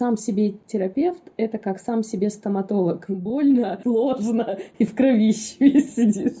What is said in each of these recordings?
сам себе терапевт — это как сам себе стоматолог. Больно, сложно и в кровище сидишь.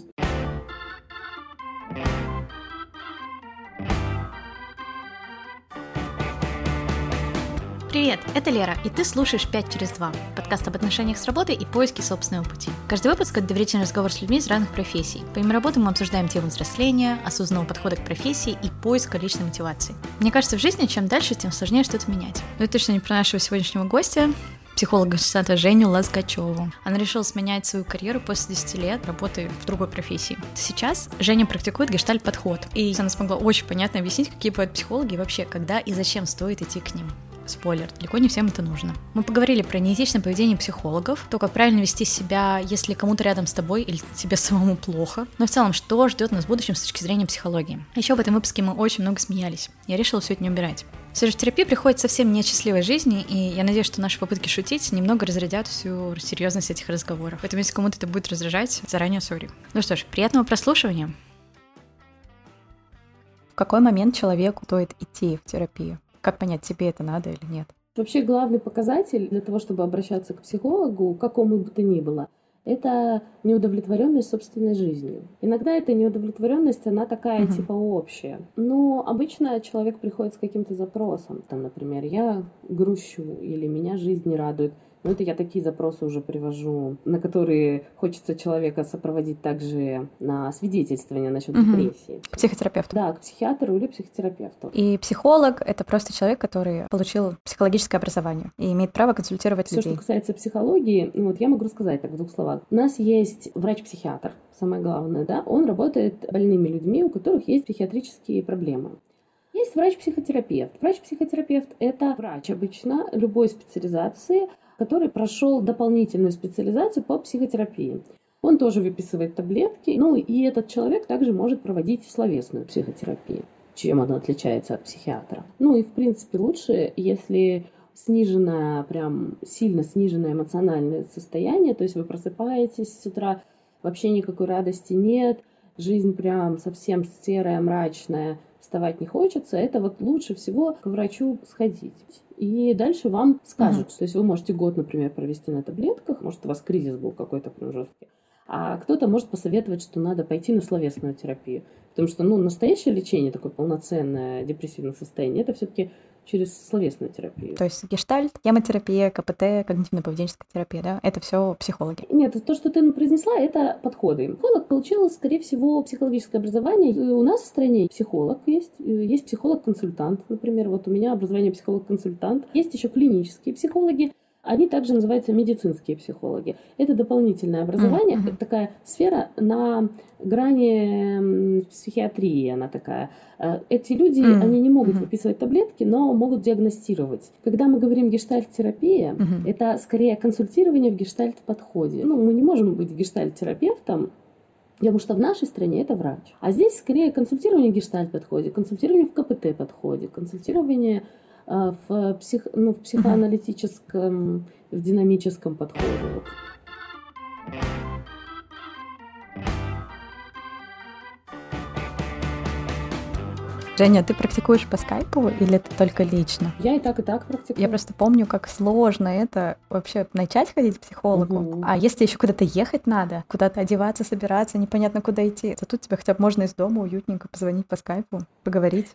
Привет, это Лера, и ты слушаешь «5 через 2» — подкаст об отношениях с работой и поиске собственного пути. Каждый выпуск — это доверительный разговор с людьми из разных профессий. Помимо работы мы обсуждаем тему взросления, осознанного подхода к профессии и поиска личной мотивации. Мне кажется, в жизни чем дальше, тем сложнее что-то менять. Но это точно не про нашего сегодняшнего гостя, психолога штата Женю Лазгачеву. Она решила сменять свою карьеру после 10 лет работы в другой профессии. Сейчас Женя практикует гештальт-подход, и она смогла очень понятно объяснить, какие бывают психологи и вообще, когда и зачем стоит идти к ним. Спойлер, далеко не всем это нужно. Мы поговорили про неэтичное поведение психологов, то, как правильно вести себя, если кому-то рядом с тобой или тебе самому плохо. Но в целом, что ждет нас в будущем с точки зрения психологии. Еще в этом выпуске мы очень много смеялись. Я решила все это не убирать. Все же в терапии приходит совсем не от счастливой жизни, и я надеюсь, что наши попытки шутить немного разрядят всю серьезность этих разговоров. Поэтому, если кому-то это будет раздражать, заранее сори. Ну что ж, приятного прослушивания. В какой момент человеку стоит идти в терапию? Как понять, тебе это надо или нет? Вообще главный показатель для того, чтобы обращаться к психологу, какому бы то ни было, это неудовлетворенность собственной жизнью. Иногда эта неудовлетворенность, она такая uh-huh. типа общая. Но обычно человек приходит с каким-то запросом. Там, например, я грущу или меня жизнь не радует. Но это я такие запросы уже привожу, на которые хочется человека сопроводить также на свидетельствование насчет угу. депрессии. К психотерапевту. Да, к психиатру или психотерапевту. И психолог — это просто человек, который получил психологическое образование и имеет право консультировать Все, людей. что касается психологии, ну вот я могу рассказать так в двух словах. У нас есть врач-психиатр, самое главное, да, он работает больными людьми, у которых есть психиатрические проблемы. Есть врач-психотерапевт. Врач-психотерапевт – это врач обычно любой специализации, который прошел дополнительную специализацию по психотерапии. Он тоже выписывает таблетки. Ну и этот человек также может проводить словесную психотерапию. Чем она отличается от психиатра? Ну и в принципе лучше, если сниженное, прям сильно сниженное эмоциональное состояние, то есть вы просыпаетесь с утра, вообще никакой радости нет, жизнь прям совсем серая, мрачная, вставать не хочется, это вот лучше всего к врачу сходить. И дальше вам скажут, mm-hmm. то есть вы можете год, например, провести на таблетках, может у вас кризис был какой-то прям жесткий, а кто-то может посоветовать, что надо пойти на словесную терапию. Потому что ну, настоящее лечение, такое полноценное депрессивное состояние, это все-таки через словесную терапию. То есть гештальт, гемотерапия, КПТ, когнитивно-поведенческая терапия, да? Это все психологи? Нет, то, что ты произнесла, это подходы. Психолог получил, скорее всего, психологическое образование. У нас в стране психолог есть, есть психолог-консультант, например. Вот у меня образование психолог-консультант. Есть еще клинические психологи. Они также называются медицинские психологи. Это дополнительное образование, mm-hmm. такая сфера на грани психиатрии, она такая. Э, эти люди, mm-hmm. они не могут выписывать таблетки, но могут диагностировать. Когда мы говорим гештальт-терапия, mm-hmm. это скорее консультирование в гештальт-подходе. Ну, мы не можем быть гештальт-терапевтом, Потому что в нашей стране это врач. А здесь скорее консультирование в гештальт-подходе, консультирование в КПТ-подходе, консультирование в, псих, ну, в психоаналитическом, в динамическом подходе. Женя, ты практикуешь по скайпу или это только лично? Я и так, и так практикую. Я просто помню, как сложно это вообще начать ходить к психологу. Угу. А если еще куда-то ехать надо, куда-то одеваться, собираться, непонятно куда идти, то тут тебе хотя бы можно из дома уютненько позвонить по скайпу, поговорить.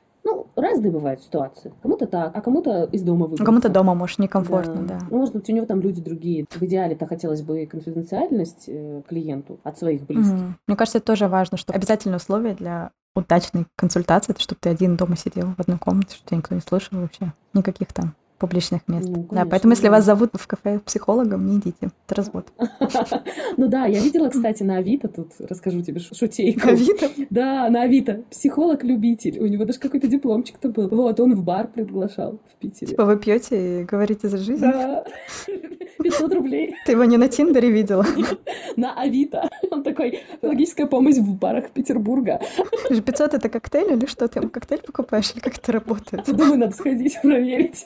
Разные бывают ситуации. Кому-то так, а кому-то из дома выбраться. Кому-то дома, может, некомфортно, да. да. Ну, может быть, у него там люди другие. В идеале-то хотелось бы конфиденциальность э, клиенту от своих близких. Угу. Мне кажется, это тоже важно, что обязательное условие для удачной консультации, это чтобы ты один дома сидел в одной комнате, чтобы тебя никто не слышал вообще. Никаких там публичных мест. Ну, конечно, да, поэтому если да. вас зовут в кафе психологом, не идите. Это развод. Ну да, я видела, кстати, на Авито, тут расскажу тебе шутейку. На Авито? Да, на Авито. Психолог-любитель. У него даже какой-то дипломчик-то был. Вот, он в бар приглашал в Питере. Типа вы пьете и говорите за жизнь? Да. 500 рублей. Ты его не на Тиндере видела? На Авито. Он такой, логическая помощь в барах Петербурга. 500 это коктейль или что? Ты коктейль покупаешь или как это работает? Думаю, надо сходить проверить.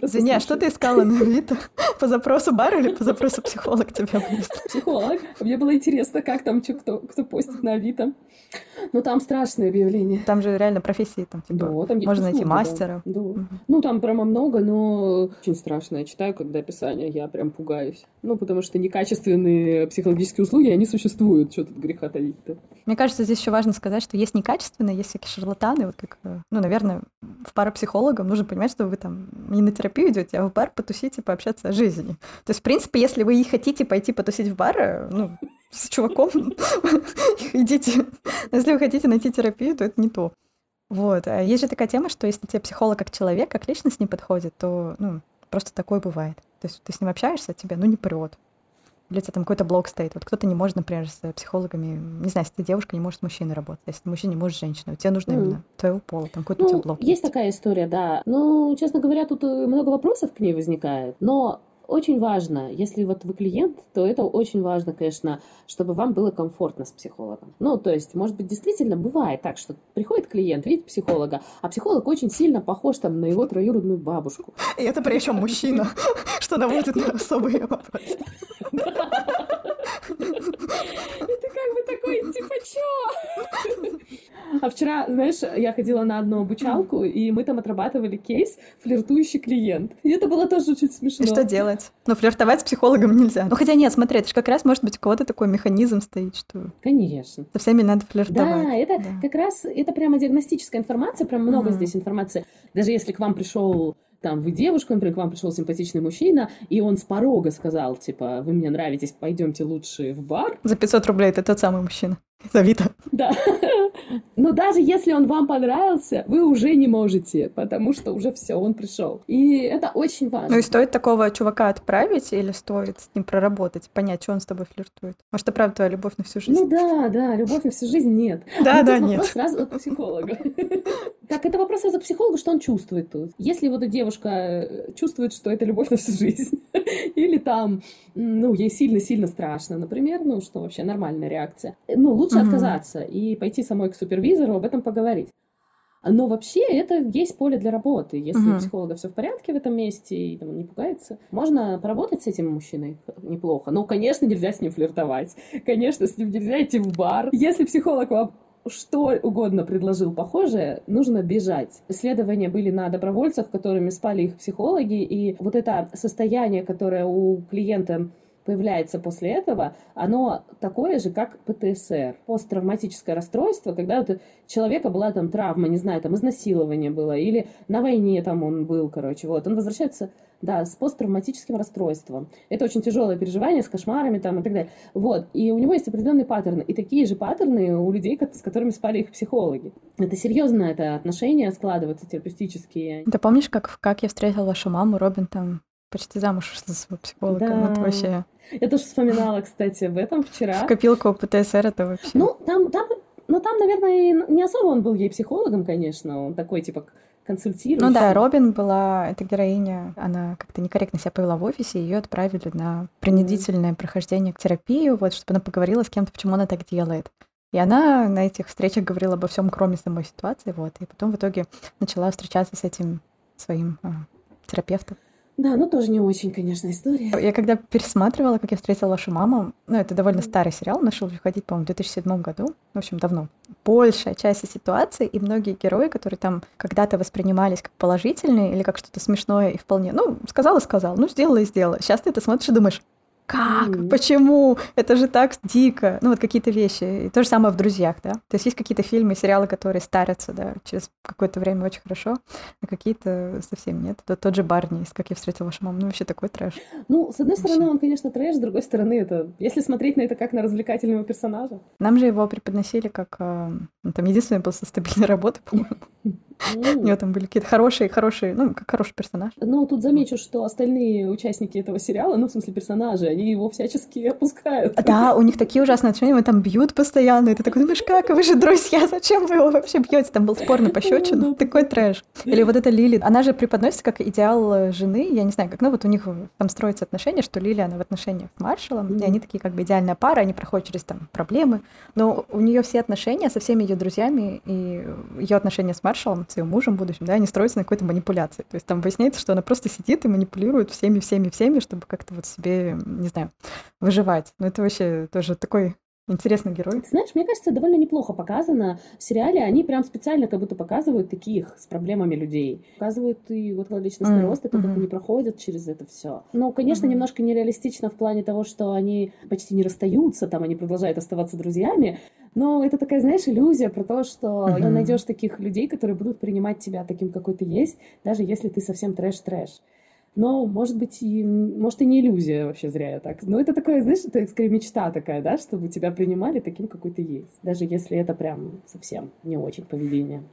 Извини, а что ты искала на Авито? По запросу бар или по запросу психолог тебя будет? Психолог. Мне было интересно, как там, что, кто, кто постит на Авито. Ну, там страшное объявление. Там же реально профессии, там, типа, да, там можно найти мастера. Да. да. Ну, там прямо много, но очень страшно. Я читаю, когда описание, я прям пугаюсь. Ну, потому что некачественные психологические услуги, они существуют. Что тут греха таить-то? Мне кажется, здесь еще важно сказать, что есть некачественные, есть всякие шарлатаны, вот как, э, ну, наверное, в парапсихологам нужно понимать, что вы там не на терапию идете, а в бар потусить и пообщаться о жизни. То есть, в принципе, если вы и хотите пойти потусить в бар, э, ну, с чуваком, идите. Если вы хотите найти терапию, то это не то. Вот. А есть же такая тема, что если тебе психолог как человек, как личность не подходит, то, ну, просто такое бывает. То есть ты с ним общаешься, а тебе, ну, не прет. У тебя там какой-то блок стоит. Вот кто-то не может, например, с психологами, не знаю, если ты девушка, не может с мужчиной работать, если мужчина не может с женщиной, тебе нужно mm. именно твоего пола, там какой-то ну, блок. Есть такая история, да. Ну, честно говоря, тут э, много вопросов к ней возникает. Но очень важно, если вот вы клиент, то это очень важно, конечно, чтобы вам было комфортно с психологом. Ну, то есть, может быть, действительно бывает так, что приходит клиент, видит психолога, а психолог очень сильно похож там на его троюродную бабушку. И это причем мужчина, что наводит на особые вопросы. Это как бы такой, типа, чё? А вчера, знаешь, я ходила на одну обучалку, и мы там отрабатывали кейс «Флиртующий клиент». И это было тоже очень смешно. И что делать? Ну, флиртовать с психологом нельзя. Ну, хотя нет, смотри, это же как раз, может быть, у кого-то такой механизм стоит, что... Конечно. Со всеми надо флиртовать. Да, это да. как раз, это прямо диагностическая информация, прям много mm. здесь информации. Даже если к вам пришел там вы девушка, например, к вам пришел симпатичный мужчина, и он с порога сказал, типа, вы мне нравитесь, пойдемте лучше в бар. За 500 рублей это тот самый мужчина. Завита. Да. Но даже если он вам понравился, вы уже не можете, потому что уже все, он пришел. И это очень важно. Ну и стоит такого чувака отправить или стоит с ним проработать, понять, что он с тобой флиртует? Может, это правда твоя любовь на всю жизнь? Ну да, да, любовь на всю жизнь нет. Да, да, нет. Сразу от психолога. Так, это вопрос сразу психолога, что он чувствует тут. Если вот эта девушка э, чувствует, что это любовь на всю жизнь, или там, ну, ей сильно-сильно страшно, например, ну, что вообще нормальная реакция, ну, лучше угу. отказаться и пойти самой к супервизору об этом поговорить. Но вообще это есть поле для работы. Если uh-huh. у психолога все в порядке в этом месте и там, не пугается, можно поработать с этим мужчиной неплохо. Но, конечно, нельзя с ним флиртовать. Конечно, с ним нельзя идти в бар. Если психолог вам что угодно предложил похожее, нужно бежать. Исследования были на добровольцах, которыми спали их психологи, и вот это состояние, которое у клиента появляется после этого, оно такое же, как ПТСР, посттравматическое расстройство, когда у человека была там травма, не знаю, там изнасилование было, или на войне там он был, короче, вот, он возвращается, да, с посттравматическим расстройством. Это очень тяжелое переживание с кошмарами там и так далее. Вот, и у него есть определенные паттерны, и такие же паттерны у людей, с которыми спали их психологи. Это серьезно, это отношения складываются терапевтические. Ты помнишь, как, как я встретила вашу маму, Робин там почти замуж за своего психолога. Да. Ну, это вообще... Я тоже вспоминала, кстати, об этом вчера. В копилку ПТСР это вообще... Ну, там, там, ну, там, наверное, не особо он был ей психологом, конечно. Он такой, типа, консультирующий. Ну да, Робин была, эта героиня, она как-то некорректно себя повела в офисе, ее отправили на принудительное прохождение к терапию, вот, чтобы она поговорила с кем-то, почему она так делает. И она на этих встречах говорила обо всем, кроме самой ситуации, вот. И потом в итоге начала встречаться с этим своим а, терапевтом. Да, ну тоже не очень, конечно, история. Я когда пересматривала, как я встретила вашу маму, ну, это довольно старый сериал, начал выходить, по-моему, в 2007 году, в общем, давно. Большая часть ситуации и многие герои, которые там когда-то воспринимались как положительные или как что-то смешное и вполне, ну, сказала, сказал, ну, сделала и сделала. Сейчас ты это смотришь и думаешь, как? Mm. Почему? Это же так дико. Ну, вот какие-то вещи. И то же самое в «Друзьях», да? То есть есть какие-то фильмы, сериалы, которые старятся, да, через какое-то время очень хорошо, а какие-то совсем нет. Тот, тот же Барни, «Как я встретил вашу маму», ну, вообще такой трэш. Ну, с одной вообще. стороны, он, конечно, трэш, с другой стороны, это... Если смотреть на это как на развлекательного персонажа. Нам же его преподносили как... Э, ну, там единственный был со стабильной работы, по-моему. У него там были какие-то хорошие, хорошие, ну, как хороший персонаж. Ну, тут замечу, что остальные участники этого сериала, ну, в смысле персонажи, они его всячески опускают. Да, у них такие ужасные отношения, его там бьют постоянно, и ты такой думаешь, как, вы же друзья, зачем вы его вообще бьете? Там был спор на пощечину, такой трэш. Или вот эта Лили, она же преподносится как идеал жены, я не знаю, как, ну, вот у них там строятся отношения, что Лили, она в отношениях с Маршалом, и они такие как бы идеальная пара, они проходят через там проблемы, но у нее все отношения со всеми ее друзьями и ее отношения с Маршалом с ее мужем будущим, да, они строятся на какой-то манипуляции. То есть там выясняется, что она просто сидит и манипулирует всеми, всеми, всеми, чтобы как-то вот себе, не знаю, выживать. Но это вообще тоже такой Интересный герой. Ты знаешь, мне кажется, довольно неплохо показано в сериале. Они прям специально как будто показывают таких с проблемами людей. Показывают и вот личностный mm-hmm. рост, и как mm-hmm. они проходят через это все. Но, конечно, mm-hmm. немножко нереалистично в плане того, что они почти не расстаются, там они продолжают оставаться друзьями. Но это такая, знаешь, иллюзия про то, что mm-hmm. найдешь таких людей, которые будут принимать тебя таким, какой ты есть, даже если ты совсем трэш-трэш. Но, может быть, и, может, и не иллюзия вообще зря я так. Но это такое, знаешь, это скорее мечта такая, да, чтобы тебя принимали таким, какой ты есть. Даже если это прям совсем не очень поведение.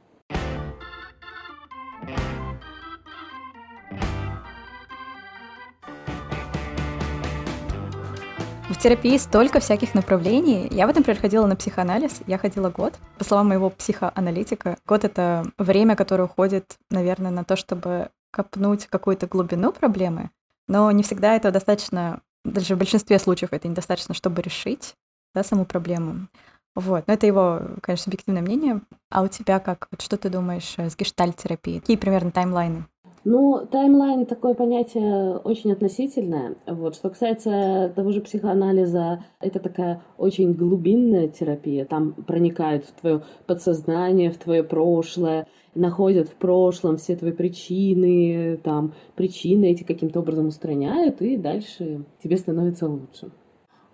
В терапии столько всяких направлений. Я вот, например, ходила на психоанализ, я ходила год. По словам моего психоаналитика, год — это время, которое уходит, наверное, на то, чтобы копнуть какую-то глубину проблемы, но не всегда это достаточно, даже в большинстве случаев это недостаточно, чтобы решить да, саму проблему. Вот. Но это его, конечно, субъективное мнение. А у тебя как? Вот что ты думаешь с гештальт-терапией? Какие примерно таймлайны? Ну, таймлайн такое понятие очень относительное. Вот. Что касается того же психоанализа, это такая очень глубинная терапия. Там проникают в твое подсознание, в твое прошлое, находят в прошлом все твои причины, там, причины эти каким-то образом устраняют, и дальше тебе становится лучше.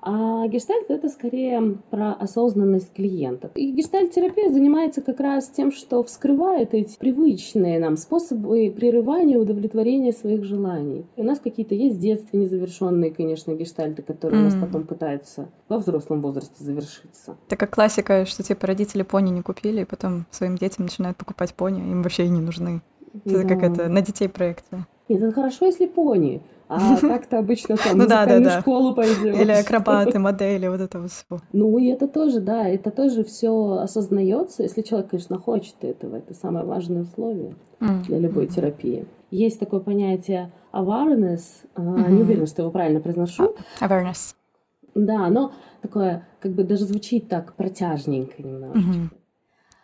А гештальт это скорее про осознанность клиента. И гештальт-терапия занимается как раз тем, что вскрывает эти привычные нам способы прерывания и удовлетворения своих желаний. И у нас какие-то есть в детстве незавершенные, конечно, гештальты, которые mm. у нас потом пытаются во взрослом возрасте завершиться. Это как классика, что типа родители пони не купили, и потом своим детям начинают покупать пони, им вообще и не нужны. Это да. как это на детей проекция. Нет, это хорошо, если пони. А так-то обычно там ну, да, да, да. школу пойдем. Или акробаты, модели, вот это вот все. Ну и это тоже, да, это тоже все осознается, если человек, конечно, хочет этого. Это самое важное условие mm. для любой mm. терапии. Есть такое понятие awareness, mm-hmm. не уверена, что его правильно произношу. Awareness. Да, оно такое, как бы даже звучит так протяжненько немножечко. Mm-hmm.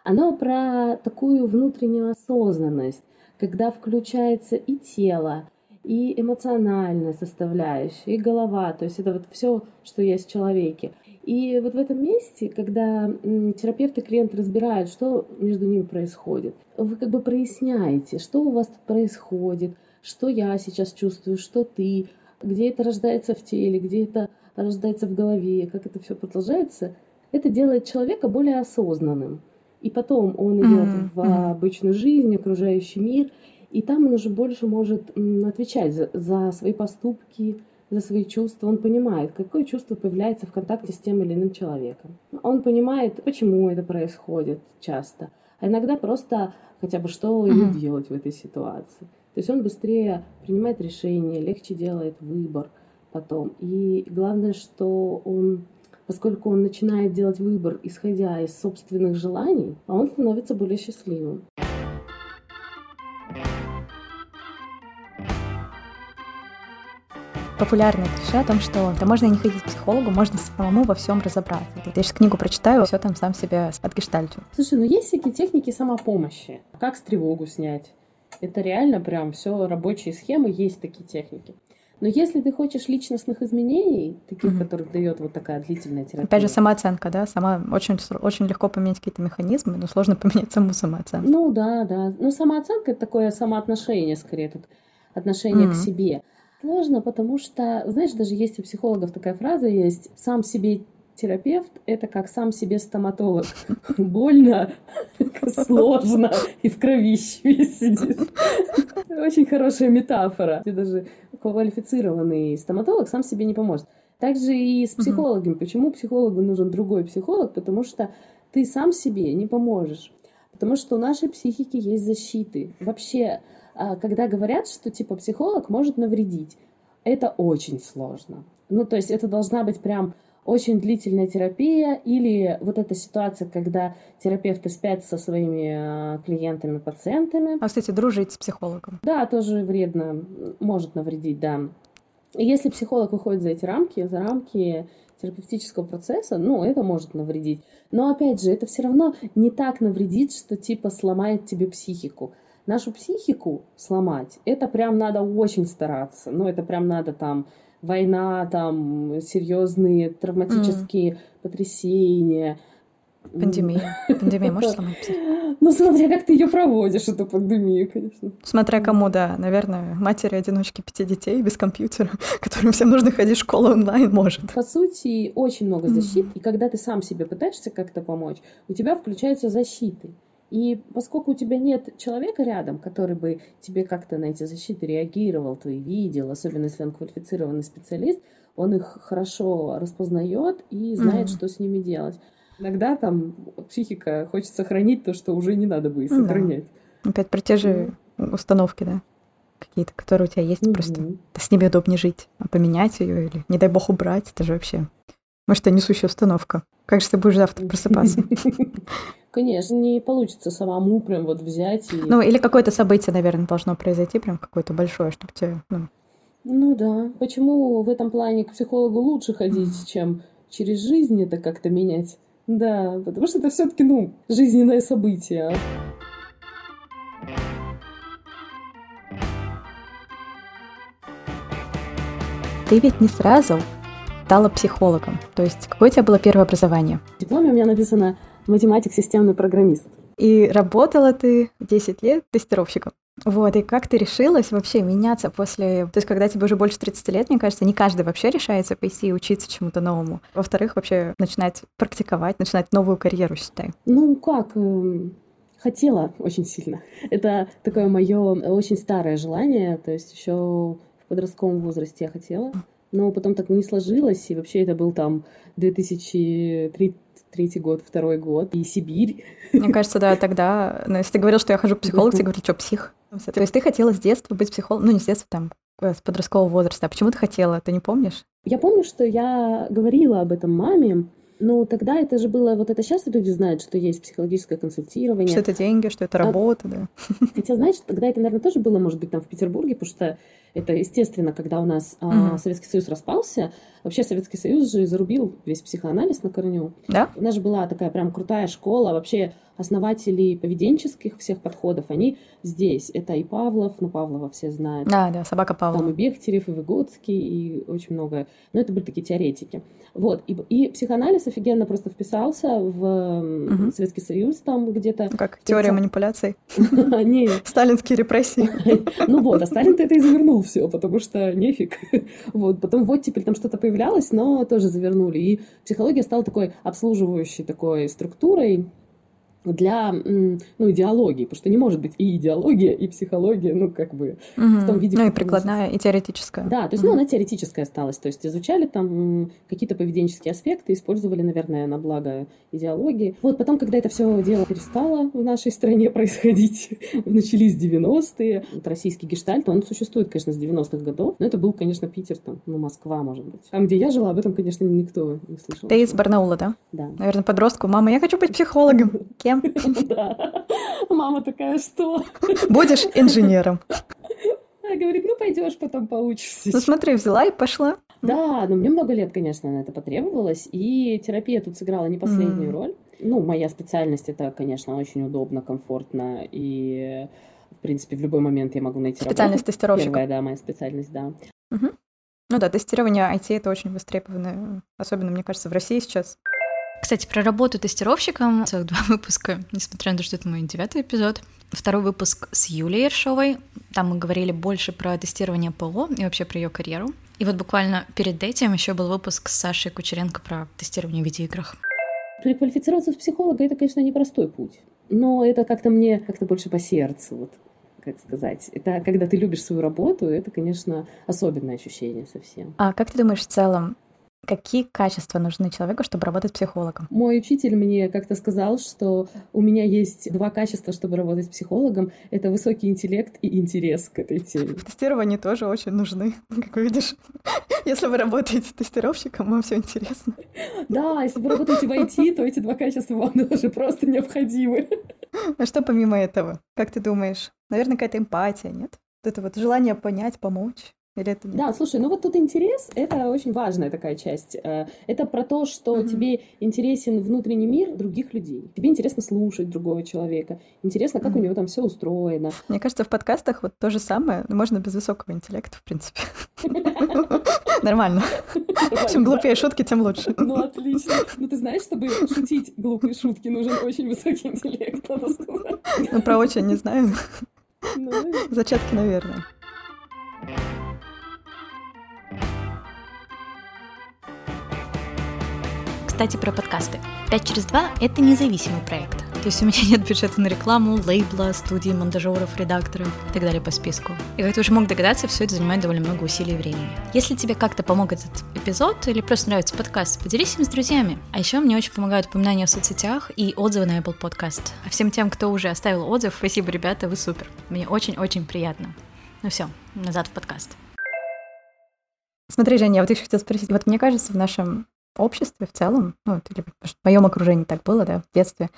Оно про такую внутреннюю осознанность, когда включается и тело, и эмоциональная составляющая, и голова, то есть это вот все, что есть в человеке. И вот в этом месте, когда терапевт и клиент разбирают, что между ними происходит, вы как бы проясняете, что у вас тут происходит, что я сейчас чувствую, что ты, где это рождается в теле, где это рождается в голове, как это все продолжается, это делает человека более осознанным. И потом он идет mm-hmm. в обычную жизнь, окружающий мир, и там он уже больше может отвечать за, за свои поступки, за свои чувства. Он понимает, какое чувство появляется в контакте с тем или иным человеком. Он понимает, почему это происходит часто. А иногда просто хотя бы что ему делать в этой ситуации. То есть он быстрее принимает решения, легче делает выбор потом. И главное, что он поскольку он начинает делать выбор, исходя из собственных желаний, а он становится более счастливым. популярное клише о том, что да можно не ходить к психологу, можно самому во всем разобраться. Я сейчас книгу прочитаю, все там сам себя отгештальтю. Слушай, ну есть всякие техники самопомощи. Как с тревогу снять? Это реально прям все рабочие схемы, есть такие техники. Но если ты хочешь личностных изменений, таких, mm-hmm. которых дает вот такая длительная терапия. Опять же, самооценка, да, сама очень, очень легко поменять какие-то механизмы, но сложно поменять саму самооценку. Ну да, да. Ну, самооценка это такое самоотношение, скорее, тут отношение mm-hmm. к себе. Сложно, потому что, знаешь, даже есть у психологов такая фраза есть, сам себе терапевт — это как сам себе стоматолог. Больно, сложно и в кровище сидит. Очень хорошая метафора. Ты даже квалифицированный стоматолог сам себе не поможет. Также и с психологами. Почему психологу нужен другой психолог? Потому что ты сам себе не поможешь. Потому что у нашей психики есть защиты. Вообще, а, когда говорят, что типа психолог может навредить, это очень сложно. Ну, то есть это должна быть прям очень длительная терапия или вот эта ситуация, когда терапевты спят со своими а, клиентами, пациентами. А, кстати, дружить с психологом. Да, тоже вредно, может навредить, да. И если психолог выходит за эти рамки, за рамки терапевтического процесса, ну, это может навредить. Но, опять же, это все равно не так навредит, что типа сломает тебе психику. Нашу психику сломать, это прям надо очень стараться. Ну, это прям надо там война, там серьезные травматические mm. потрясения. Пандемия. Пандемия может сломать? Ну, смотря как ты ее проводишь, эту пандемию, конечно. Смотря кому, да. Наверное, матери-одиночки пяти детей без компьютера, которым всем нужно ходить в школу онлайн, может. По сути, очень много защит, и когда ты сам себе пытаешься как-то помочь, у тебя включаются защиты. И поскольку у тебя нет человека рядом, который бы тебе как-то на эти защиты реагировал, твои видел, особенно если он квалифицированный специалист, он их хорошо распознает и знает, mm-hmm. что с ними делать. Иногда там психика хочет сохранить то, что уже не надо бы сохранять. Да. Опять про те же mm-hmm. установки, да? Какие-то, которые у тебя есть, mm-hmm. просто с ними удобнее жить. А поменять ее или, не дай бог, убрать, это же вообще может, это несущая установка. Как же ты будешь завтра просыпаться? Конечно, не получится самому прям вот взять и... Ну, или какое-то событие, наверное, должно произойти, прям какое-то большое, чтобы тебе... Ну... ну да. Почему в этом плане к психологу лучше ходить, чем через жизнь это как-то менять? Да, потому что это все-таки, ну, жизненное событие. Ты ведь не сразу стала психологом? То есть какое у тебя было первое образование? В дипломе у меня написано математик, системный программист. И работала ты 10 лет тестировщиком. Вот, и как ты решилась вообще меняться после... То есть, когда тебе уже больше 30 лет, мне кажется, не каждый вообще решается пойти и учиться чему-то новому. Во-вторых, вообще начинать практиковать, начинать новую карьеру, считай. Ну, как? Эм, хотела очень сильно. Это такое мое очень старое желание. То есть еще в подростковом возрасте я хотела но потом так не сложилось, и вообще это был там 2003 третий год, второй год, и Сибирь. Мне кажется, да, тогда, ну, если ты говорил, что я хожу к психологу, ты говоришь, что, псих? То есть ты хотела с детства быть психологом, ну, не с детства, там, э, с подросткового возраста. А почему ты хотела? Ты не помнишь? Я помню, что я говорила об этом маме, ну, тогда это же было, вот это сейчас люди знают, что есть психологическое консультирование. Что это деньги, что это а работа, а, да. Хотя, знаешь, тогда это, наверное, тоже было, может быть, там в Петербурге, потому что это, естественно, когда у нас угу. а, Советский Союз распался, вообще Советский Союз же зарубил весь психоанализ на корню. Да? У нас же была такая прям крутая школа, вообще основатели поведенческих всех подходов, они здесь. Это и Павлов, ну, Павлова все знают. Да, да, собака Павлова. Там и Бехтерев, и Выгодский, и очень много. Но это были такие теоретики. Вот. И, и психоанализ офигенно просто вписался в угу. Советский Союз там где-то. Как теория манипуляций? Нет. Сталинские репрессии. Ну вот, а Сталин-то это и завернул все, потому что нефиг. Вот. Потом вот теперь там что-то появлялось, но тоже завернули. И психология стала такой обслуживающей такой структурой, для ну, идеологии, потому что не может быть и идеология, и психология, ну, как бы угу. в том виде... Ну, и прикладная, и теоретическая. Да, то есть, угу. ну, она теоретическая осталась, то есть изучали там какие-то поведенческие аспекты, использовали, наверное, на благо идеологии. Вот потом, когда это все дело перестало в нашей стране происходить, начались 90-е, вот российский гештальт, он существует, конечно, с 90-х годов, но это был, конечно, Питер, там, ну, Москва, может быть. Там, где я жила, об этом, конечно, никто не слышал. Ты из Барнаула, да? Да. Наверное, подростку. Мама, я хочу быть психологом. Кем? Да. Мама такая, что? Будешь инженером. Она говорит, ну пойдешь, потом поучишься. Ну смотри, взяла и пошла. Да, но мне много лет, конечно, на это потребовалось, и терапия тут сыграла не последнюю mm. роль. Ну, моя специальность это, конечно, очень удобно, комфортно, и, в принципе, в любой момент я могу найти специальность работу. тестировщика. Первая, да, моя специальность, да. Угу. Ну да, тестирование IT это очень востребовано, особенно, мне кажется, в России сейчас. Кстати, про работу тестировщиком целых два выпуска, несмотря на то, что это мой девятый эпизод. Второй выпуск с Юлией Ершовой. Там мы говорили больше про тестирование ПО и вообще про ее карьеру. И вот буквально перед этим еще был выпуск с Сашей Кучеренко про тестирование в видеоиграх. Переквалифицироваться в психолога — это, конечно, непростой путь. Но это как-то мне как-то больше по сердцу. Вот как сказать. Это когда ты любишь свою работу, это, конечно, особенное ощущение совсем. А как ты думаешь в целом, Какие качества нужны человеку, чтобы работать психологом? Мой учитель мне как-то сказал, что у меня есть два качества, чтобы работать психологом. Это высокий интеллект и интерес к этой теме. В тестировании тоже очень нужны, как видишь. Если вы работаете тестировщиком, вам все интересно. Да, если вы работаете в IT, то эти два качества вам тоже просто необходимы. А что помимо этого? Как ты думаешь? Наверное, какая-то эмпатия, нет? Вот это вот желание понять, помочь. Или это... Да, слушай, ну вот тут интерес — это очень важная такая часть. Э, это про то, что mm-hmm. тебе интересен внутренний мир других людей. Тебе интересно слушать другого человека. Интересно, как mm-hmm. у него там все устроено. Мне кажется, в подкастах вот то же самое. Можно без высокого интеллекта, в принципе. Нормально. Чем глупее шутки, тем лучше. Ну, отлично. Ну, ты знаешь, чтобы шутить глупые шутки, нужен очень высокий интеллект, надо сказать. Ну, про очень не знаю. Ну, Зачатки, наверное. Кстати, про подкасты. «Пять через два» — это независимый проект. То есть у меня нет бюджета на рекламу, лейбла, студии, монтажеров, редакторов и так далее по списку. И как ты уже мог догадаться, все это занимает довольно много усилий и времени. Если тебе как-то помог этот эпизод или просто нравится подкаст, поделись им с друзьями. А еще мне очень помогают упоминания в соцсетях и отзывы на Apple Podcast. А всем тем, кто уже оставил отзыв, спасибо, ребята, вы супер. Мне очень-очень приятно. Ну все, назад в подкаст. Смотри, Женя, я вот еще хотела спросить. Вот мне кажется, в нашем обществе в целом, ну, или в моем окружении так было, да, в детстве,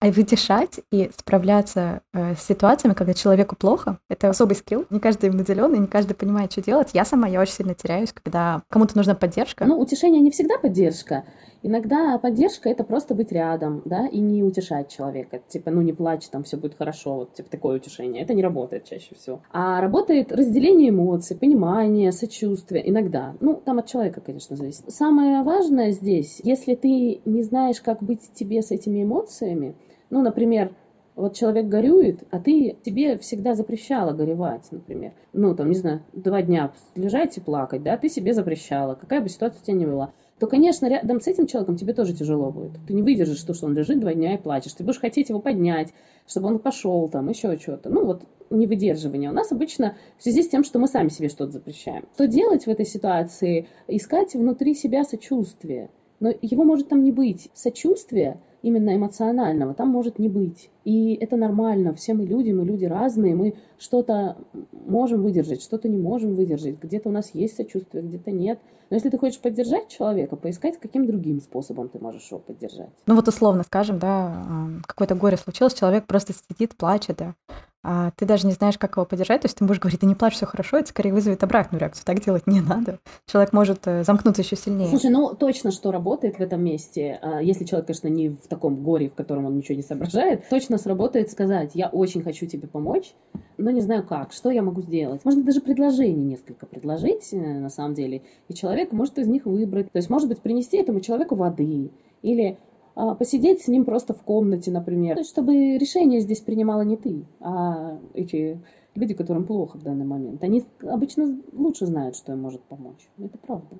а и справляться э, с ситуациями, когда человеку плохо, это особый скилл. Не каждый им наделен, и не каждый понимает, что делать. Я сама, я очень сильно теряюсь, когда кому-то нужна поддержка. Ну, утешение не всегда поддержка. Иногда поддержка это просто быть рядом, да, и не утешать человека. Типа, ну не плачь, там все будет хорошо, вот типа такое утешение. Это не работает чаще всего. А работает разделение эмоций, понимание, сочувствие. Иногда. Ну, там от человека, конечно, зависит. Самое важное здесь, если ты не знаешь, как быть тебе с этими эмоциями, ну, например, вот человек горюет, а ты тебе всегда запрещала горевать, например. Ну, там, не знаю, два дня лежать и плакать, да, ты себе запрещала, какая бы ситуация у тебя ни была то, конечно, рядом с этим человеком тебе тоже тяжело будет. Ты не выдержишь то, что он лежит два дня и плачешь. Ты будешь хотеть его поднять, чтобы он пошел там, еще что-то. Ну, вот невыдерживание. У нас обычно в связи с тем, что мы сами себе что-то запрещаем. Что делать в этой ситуации? Искать внутри себя сочувствие. Но его может там не быть. Сочувствие именно эмоционального там может не быть. И это нормально. Все мы люди, мы люди разные, мы что-то можем выдержать, что-то не можем выдержать. Где-то у нас есть сочувствие, где-то нет. Но если ты хочешь поддержать человека, поискать, каким другим способом ты можешь его поддержать. Ну вот условно скажем, да, какое-то горе случилось, человек просто сидит, плачет, да, а ты даже не знаешь, как его поддержать, то есть ты можешь говорить, да не плачь, все хорошо, это скорее вызовет обратную реакцию. Так делать не надо. Человек может э, замкнуться еще сильнее. Слушай, ну точно, что работает в этом месте, а, если человек, конечно, не в таком горе, в котором он ничего не соображает, точно сработает сказать, я очень хочу тебе помочь, но не знаю как, что я могу сделать. Можно даже предложение несколько предложить, э, на самом деле, и человек может из них выбрать. То есть, может быть, принести этому человеку воды, или а, посидеть с ним просто в комнате, например, чтобы решение здесь принимала не ты, а эти люди, которым плохо в данный момент. Они обычно лучше знают, что им может помочь. Это правда.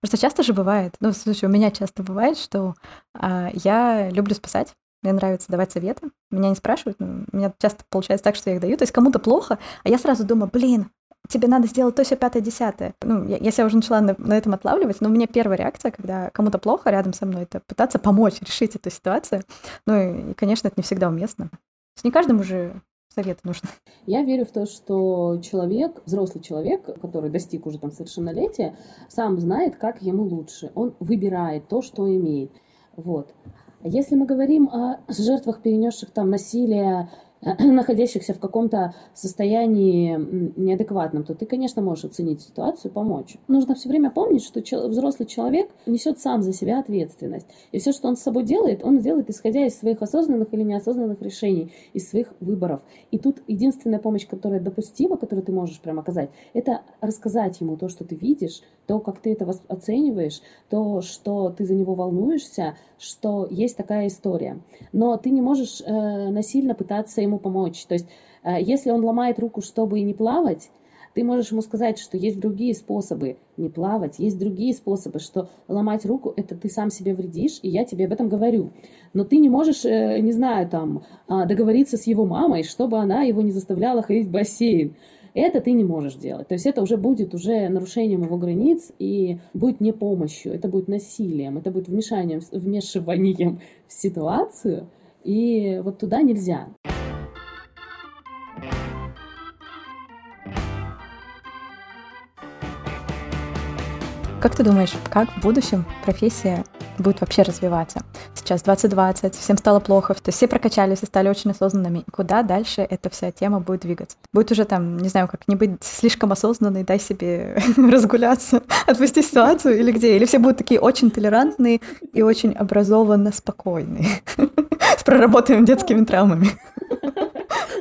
Просто часто же бывает, ну, слушай, у меня часто бывает, что а, я люблю спасать, мне нравится давать советы. Меня не спрашивают, но у меня часто получается так, что я их даю. То есть кому-то плохо, а я сразу думаю, блин, тебе надо сделать то, все пятое, десятое. Ну, я, я себя уже начала на, на этом отлавливать, но у меня первая реакция, когда кому-то плохо рядом со мной, это пытаться помочь решить эту ситуацию. Ну и, и конечно, это не всегда уместно. То есть не каждому же советы нужны. Я верю в то, что человек, взрослый человек, который достиг уже там совершеннолетия, сам знает, как ему лучше. Он выбирает то, что имеет. Вот. Если мы говорим о жертвах, перенесших там насилие находящихся в каком-то состоянии неадекватном, то ты, конечно, можешь оценить ситуацию, помочь. Нужно все время помнить, что взрослый человек несет сам за себя ответственность. И все, что он с собой делает, он делает исходя из своих осознанных или неосознанных решений, из своих выборов. И тут единственная помощь, которая допустима, которую ты можешь прям оказать, это рассказать ему то, что ты видишь, то, как ты это оцениваешь, то, что ты за него волнуешься, что есть такая история. Но ты не можешь э, насильно пытаться ему помочь. То есть, э, если он ломает руку, чтобы не плавать, ты можешь ему сказать, что есть другие способы не плавать, есть другие способы, что ломать руку, это ты сам себе вредишь, и я тебе об этом говорю. Но ты не можешь, э, не знаю, там, э, договориться с его мамой, чтобы она его не заставляла ходить в бассейн. Это ты не можешь делать. То есть это уже будет уже нарушением его границ и будет не помощью, это будет насилием, это будет вмешанием, вмешиванием в ситуацию, и вот туда нельзя. Как ты думаешь, как в будущем профессия будет вообще развиваться? сейчас 2020, всем стало плохо, то все прокачались и стали очень осознанными. Куда дальше эта вся тема будет двигаться? Будет уже там, не знаю, как не быть слишком осознанной, дай себе разгуляться, отпусти ситуацию или где? Или все будут такие очень толерантные и очень образованно спокойные с проработанными детскими травмами.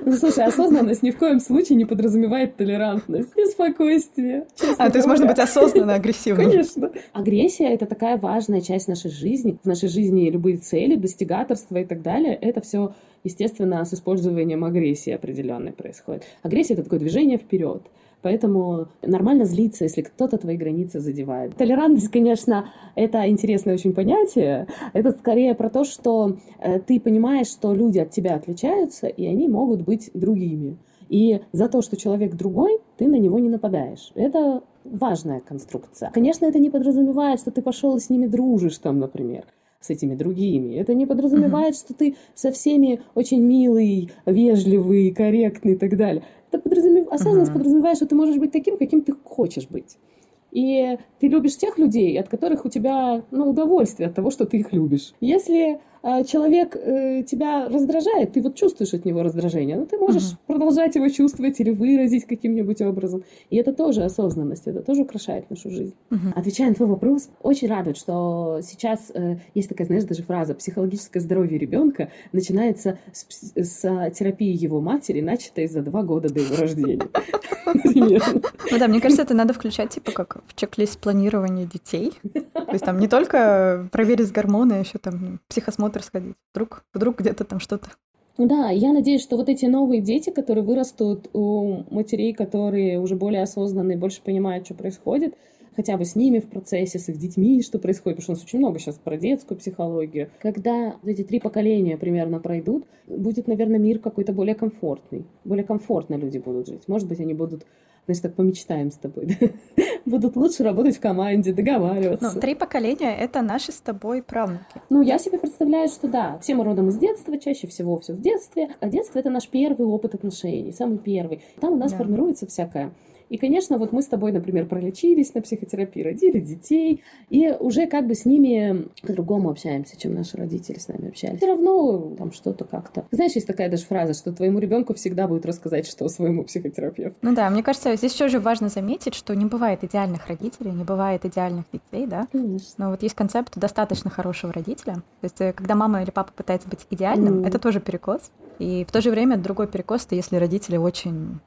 Ну, слушай, осознанность ни в коем случае не подразумевает толерантность и спокойствие. А, то есть можно быть осознанно агрессивным. Конечно. Агрессия — это такая важная часть нашей жизни. В нашей жизни любые цели, достигаторства и так далее — это все естественно, с использованием агрессии определенной происходит. Агрессия — это такое движение вперед. Поэтому нормально злиться, если кто-то твои границы задевает. Толерантность, конечно, это интересное очень понятие. Это скорее про то, что э, ты понимаешь, что люди от тебя отличаются, и они могут быть другими. И за то, что человек другой, ты на него не нападаешь. Это важная конструкция. Конечно, это не подразумевает, что ты пошел с ними дружишь там, например с этими другими. Это не подразумевает, mm-hmm. что ты со всеми очень милый, вежливый, корректный и так далее. Это подразумев... осознанность mm-hmm. подразумевает, что ты можешь быть таким, каким ты хочешь быть. И ты любишь тех людей, от которых у тебя ну, удовольствие от того, что ты их любишь. Если человек э, тебя раздражает, ты вот чувствуешь от него раздражение, но ты можешь uh-huh. продолжать его чувствовать или выразить каким-нибудь образом. И это тоже осознанность, это тоже украшает нашу жизнь. Uh-huh. Отвечая на твой вопрос, очень радует, что сейчас э, есть такая, знаешь, даже фраза «психологическое здоровье ребенка начинается с, с терапии его матери, начатой за два года до его рождения». Ну да, мне кажется, это надо включать типа как в чек-лист планирования детей. То есть там не только проверить гормоны, а еще там психосмотр осмотр сходить. Вдруг, вдруг где-то там что-то. Да, я надеюсь, что вот эти новые дети, которые вырастут у матерей, которые уже более осознанные, больше понимают, что происходит, хотя бы с ними в процессе, с их детьми, что происходит, потому что у нас очень много сейчас про детскую психологию. Когда эти три поколения примерно пройдут, будет, наверное, мир какой-то более комфортный. Более комфортно люди будут жить. Может быть, они будут Значит, так помечтаем с тобой, да? Будут лучше работать в команде, договариваться. Ну, три поколения — это наши с тобой правнуки. Ну, я себе представляю, что да. Все мы родом из детства, чаще всего все в детстве. А детство — это наш первый опыт отношений, самый первый. Там у нас да. формируется всякое. И, конечно, вот мы с тобой, например, пролечились на психотерапии, родили детей, и уже как бы с ними по-другому общаемся, чем наши родители с нами общались. Все равно там что-то как-то. Знаешь, есть такая даже фраза, что твоему ребенку всегда будет рассказать, что своему психотерапевту. Ну да, мне кажется, здесь еще же важно заметить, что не бывает идеальных родителей, не бывает идеальных детей, да? Конечно. Но вот есть концепт достаточно хорошего родителя. То есть, э, когда мама или папа пытается быть идеальным, mm. это тоже перекос. И в то же время другой перекос, это если родители очень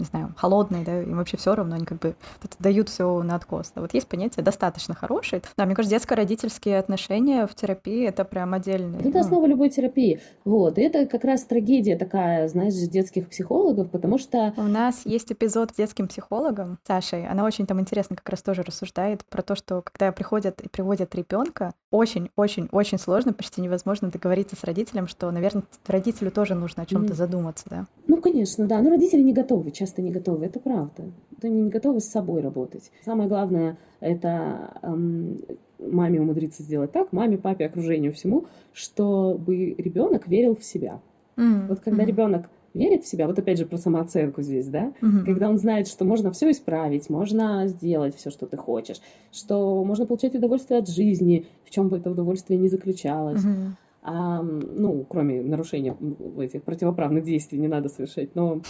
не знаю, холодные, да, им вообще все равно, они как бы дают все на откос. А вот есть понятие достаточно хорошее. Да, мне кажется, детско-родительские отношения в терапии это прям отдельно. Это ну. основа любой терапии. Вот. И это как раз трагедия такая, знаешь, детских психологов, потому что... У нас есть эпизод с детским психологом Сашей. Она очень там интересно как раз тоже рассуждает про то, что когда приходят и приводят ребенка, очень-очень-очень сложно, почти невозможно договориться с родителем, что, наверное, родителю тоже нужно о чем-то mm. задуматься, да? Ну, конечно, да. Но родители не готовы, часто не готовы. Это правда. Они не готовы с собой работать. Самое главное — это эм, маме умудриться сделать так, маме, папе, окружению, всему, чтобы ребенок верил в себя. Mm. Вот когда mm. ребенок верит в себя, вот опять же про самооценку здесь, да, угу. когда он знает, что можно все исправить, можно сделать все, что ты хочешь, что можно получать удовольствие от жизни, в чем бы это удовольствие не заключалось. Угу. А, ну, кроме нарушения этих противоправных действий не надо совершать, но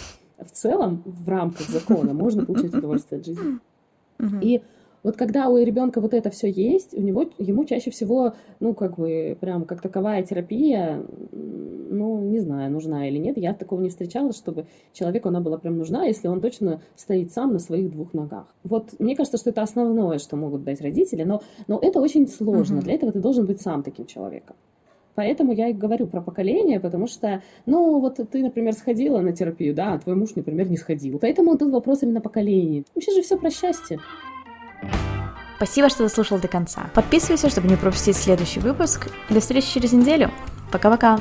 в целом в рамках закона можно получать удовольствие от жизни. И вот когда у ребенка вот это все есть, у него ему чаще всего, ну, как бы, прям как таковая терапия, ну, не знаю, нужна или нет. Я такого не встречала, чтобы человеку она была прям нужна, если он точно стоит сам на своих двух ногах. Вот мне кажется, что это основное, что могут дать родители, но, но это очень сложно. Угу. Для этого ты должен быть сам таким человеком. Поэтому я и говорю про поколение, потому что, ну, вот ты, например, сходила на терапию, да, а твой муж, например, не сходил. Поэтому тут вопрос именно поколения. Вообще же все про счастье. Спасибо, что дослушал до конца. Подписывайся, чтобы не пропустить следующий выпуск. До встречи через неделю. Пока-пока.